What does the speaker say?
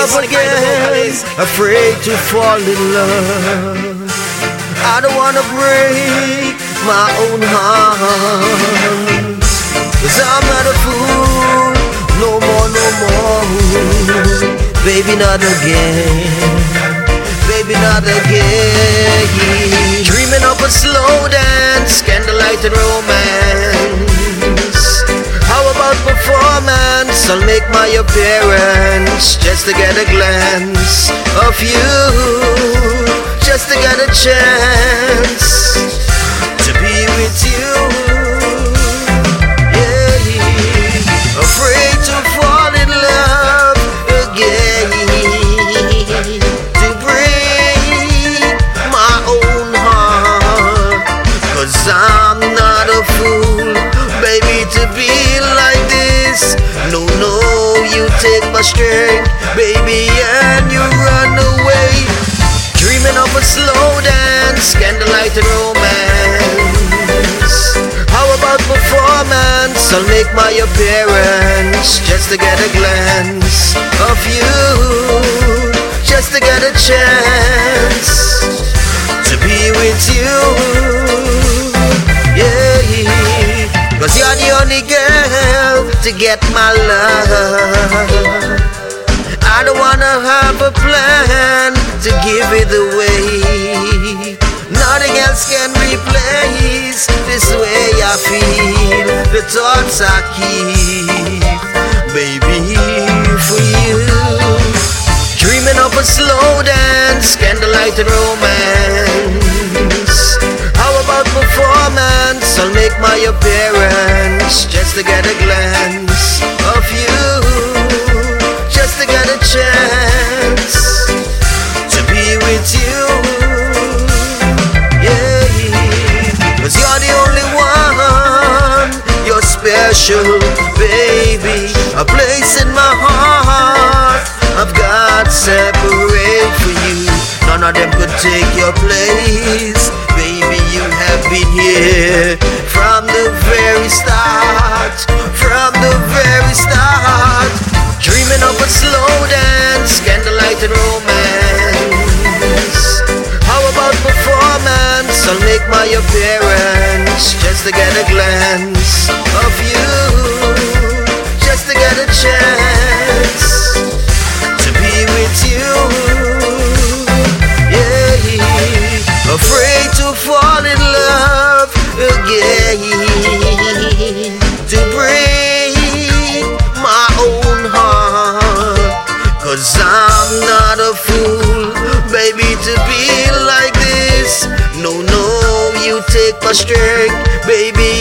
love again, afraid to fall in love. I don't wanna break my own heart. Cause I'm not a fool, no more, no more. Baby, not again. Baby, not again. Dreaming of a slow dance, candlelight and romance. I'll make my appearance just to get a glance of you, just to get a chance strength, baby, and you run away. Dreaming of a slow dance, candlelight and romance. How about performance? I'll make my appearance just to get a glance of you, just to get a chance to be with you. Yeah, cause you're the only girl to get my love. I don't wanna have a plan to give it away. Nothing else can replace this way I feel. The thoughts I keep, baby, for you. Dreaming of a slow dance, candlelight and romance. How about performance? I'll make my appearance just to get a glance chance to be with you. Yeah, cause you're the only one, you're special, baby. A place in my heart, I've got separate for you. None of them could take your place, I'll make my appearance just to get a glance of you, just to get a chance to be with you. Yeah, afraid to fall in love again, to break my own heart. I'm not a fool, baby, to be strength, baby,